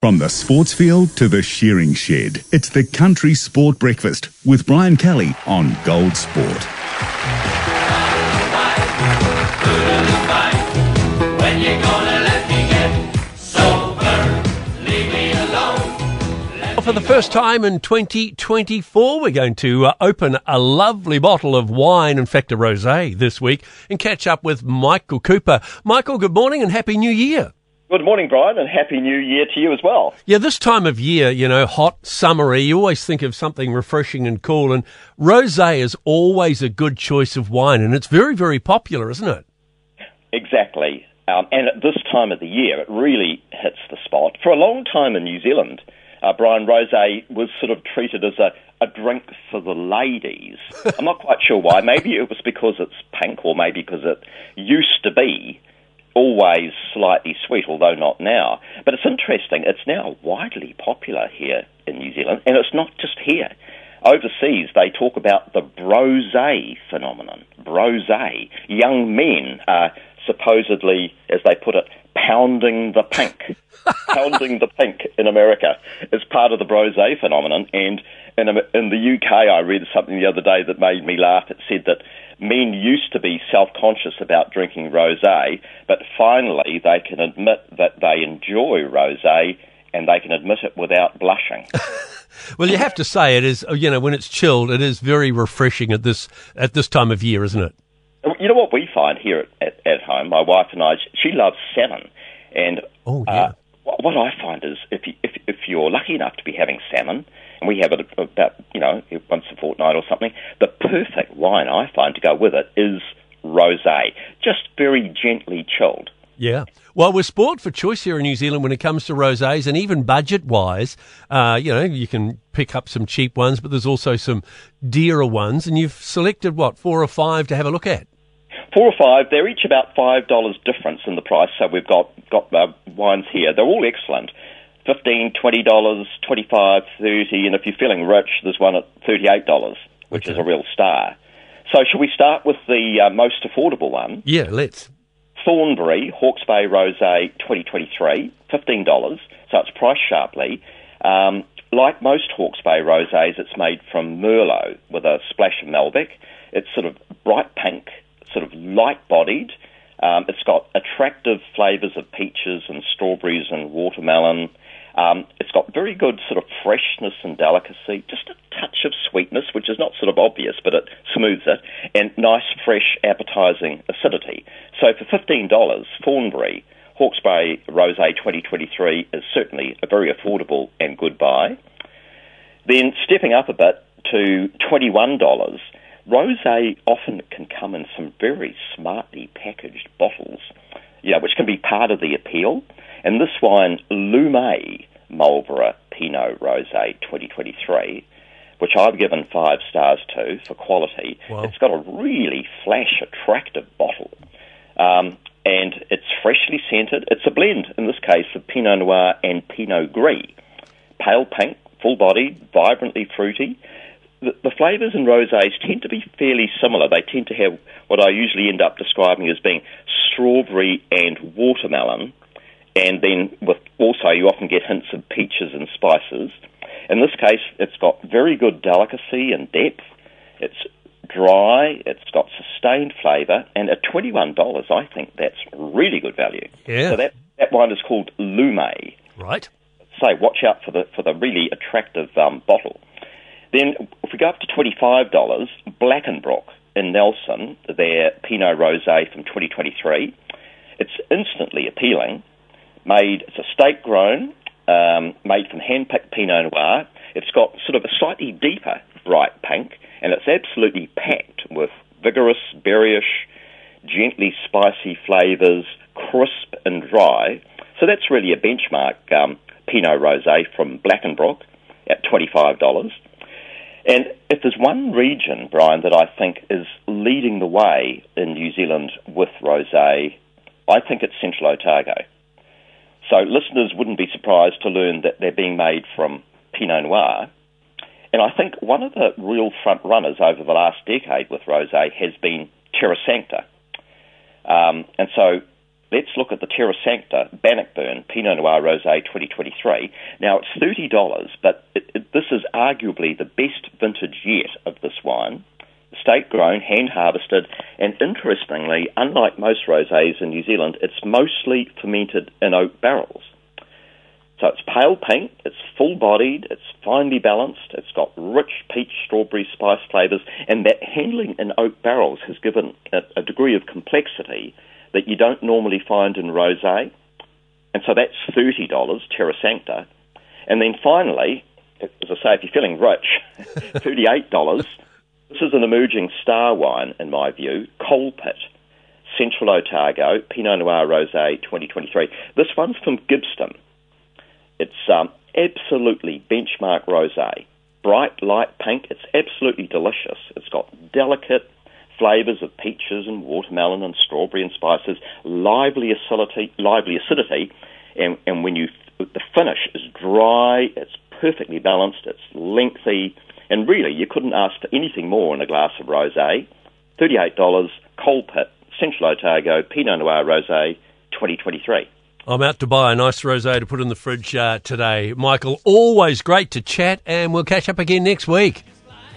From the sports field to the shearing shed, it's the Country Sport Breakfast with Brian Kelly on Gold Sport. For the first time in 2024, we're going to uh, open a lovely bottle of wine, in fact, a rosé this week, and catch up with Michael Cooper. Michael, good morning and happy new year. Good morning, Brian, and happy new year to you as well. Yeah, this time of year, you know, hot, summery, you always think of something refreshing and cool, and rosé is always a good choice of wine, and it's very, very popular, isn't it? Exactly. Um, and at this time of the year, it really hits the spot. For a long time in New Zealand, uh, Brian Rosé was sort of treated as a, a drink for the ladies. I'm not quite sure why. Maybe it was because it's pink, or maybe because it used to be always slightly sweet, although not now. But it's interesting, it's now widely popular here in New Zealand, and it's not just here. Overseas, they talk about the brosé phenomenon. Brosé. Young men are supposedly, as they put it, pounding the pink. pounding the pink in America is part of the brosé phenomenon. And in, in the UK, I read something the other day that made me laugh. It said that men used to be self-conscious about drinking rosé, but finally they can admit that they enjoy rosé and they can admit it without blushing. well, you have to say it is. You know, when it's chilled, it is very refreshing at this at this time of year, isn't it? You know what we find here at, at, at home. My wife and I. She loves salmon, and oh yeah. Uh, what I find is if you, if if you're lucky enough to be having salmon, and we have it about you know once a fortnight or something, the perfect wine I find to go with it is rosé, just very gently chilled. Yeah. Well, we're sport for choice here in New Zealand when it comes to rosés, and even budget-wise, uh, you know, you can pick up some cheap ones, but there's also some dearer ones, and you've selected what four or five to have a look at. Four or five. They're each about five dollars difference in the price. So we've got got uh, wines here. They're all excellent. Fifteen, twenty dollars, twenty-five, thirty, and if you're feeling rich, there's one at thirty-eight dollars, which okay. is a real star. So, should we start with the uh, most affordable one? Yeah, let's. Thornbury Hawke's Bay Rosé 2023, $15, so it's priced sharply. Um, like most Hawke's Bay rosés, it's made from Merlot with a splash of Malbec. It's sort of bright pink, sort of light-bodied. Um, it's got attractive flavours of peaches and strawberries and watermelon. Um, it's got very good sort of freshness and delicacy, just a touch of sweetness, which is not sort of obvious, but it smooths it, and nice, fresh, appetising acidity. So for $15, Thornbury Hawke's Bay Rosé 2023 is certainly a very affordable and good buy. Then stepping up a bit to $21, Rosé often can come in some very smartly packaged bottles, yeah, which can be part of the appeal. And this wine, Lume Marlborough Pinot Rosé 2023, which I've given five stars to for quality. Wow. It's got a really flash, attractive bottle. Um, and it's freshly scented. It's a blend, in this case, of Pinot Noir and Pinot Gris. Pale pink, full bodied, vibrantly fruity. The, the flavours in rosés tend to be fairly similar. They tend to have what I usually end up describing as being strawberry and watermelon, and then with also you often get hints of peaches and spices. In this case, it's got very good delicacy and depth. It's dry, it's got sustained flavour, and at $21, I think that's really good value. Yeah. So that, that wine is called Lume. Right. So watch out for the, for the really attractive um, bottle. Then, if we go up to $25, Blackenbrook in Nelson, their Pinot Rosé from 2023. It's instantly appealing. Made, it's a state grown, um, made from hand picked Pinot Noir. It's got sort of a slightly deeper bright pink, and it's absolutely packed with vigorous, berryish, gently spicy flavours, crisp and dry. So that's really a benchmark um, Pinot Rosé from Blackenbrook at $25. And if there's one region, Brian, that I think is leading the way in New Zealand with rosé, I think it's Central Otago. So listeners wouldn't be surprised to learn that they're being made from Pinot Noir. And I think one of the real front runners over the last decade with rosé has been Terra Sancta. Um, and so let's look at the Terra Sancta Bannockburn Pinot Noir Rosé 2023. Now, it's $30, but it, it, this is arguably the best vintage yet of this wine. State grown, hand harvested, and interestingly, unlike most rosés in New Zealand, it's mostly fermented in oak barrels. So it's pale pink, it's full bodied, it's finely balanced, it's got rich peach, strawberry, spice flavours, and that handling in oak barrels has given a, a degree of complexity that you don't normally find in rosé. And so that's $30, Terra Sancta. And then finally, as I say, if you're feeling rich, $38. This is an emerging star wine, in my view, Coal Pit. Central Otago, Pinot Noir Rosé 2023. This one's from Gibbston. It's um, absolutely benchmark rosé. Bright, light pink. It's absolutely delicious. It's got delicate flavours of peaches and watermelon and strawberry and spices, lively acidity, lively acidity, and, and when you the finish is dry, it's perfectly balanced, it's lengthy, and really you couldn't ask for anything more in a glass of rosé. Thirty-eight dollars, Coal Pit, Central Otago, Pinot Noir Rosé, 2023. I'm out to buy a nice rosé to put in the fridge uh, today. Michael, always great to chat, and we'll catch up again next week.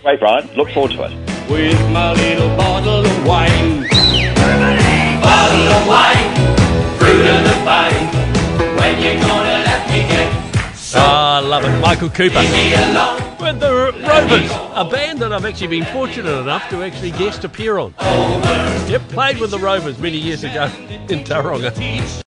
Great, Brian. Look forward to it. With my little bottle of wine. Bottle of wine, fruit of the vine. When you gonna let me get some? Ah, I love it. Michael Cooper. With the Rovers, a band that I've actually been fortunate enough to actually guest appear on. Yep, played with the Rovers many years ago in Tauranga.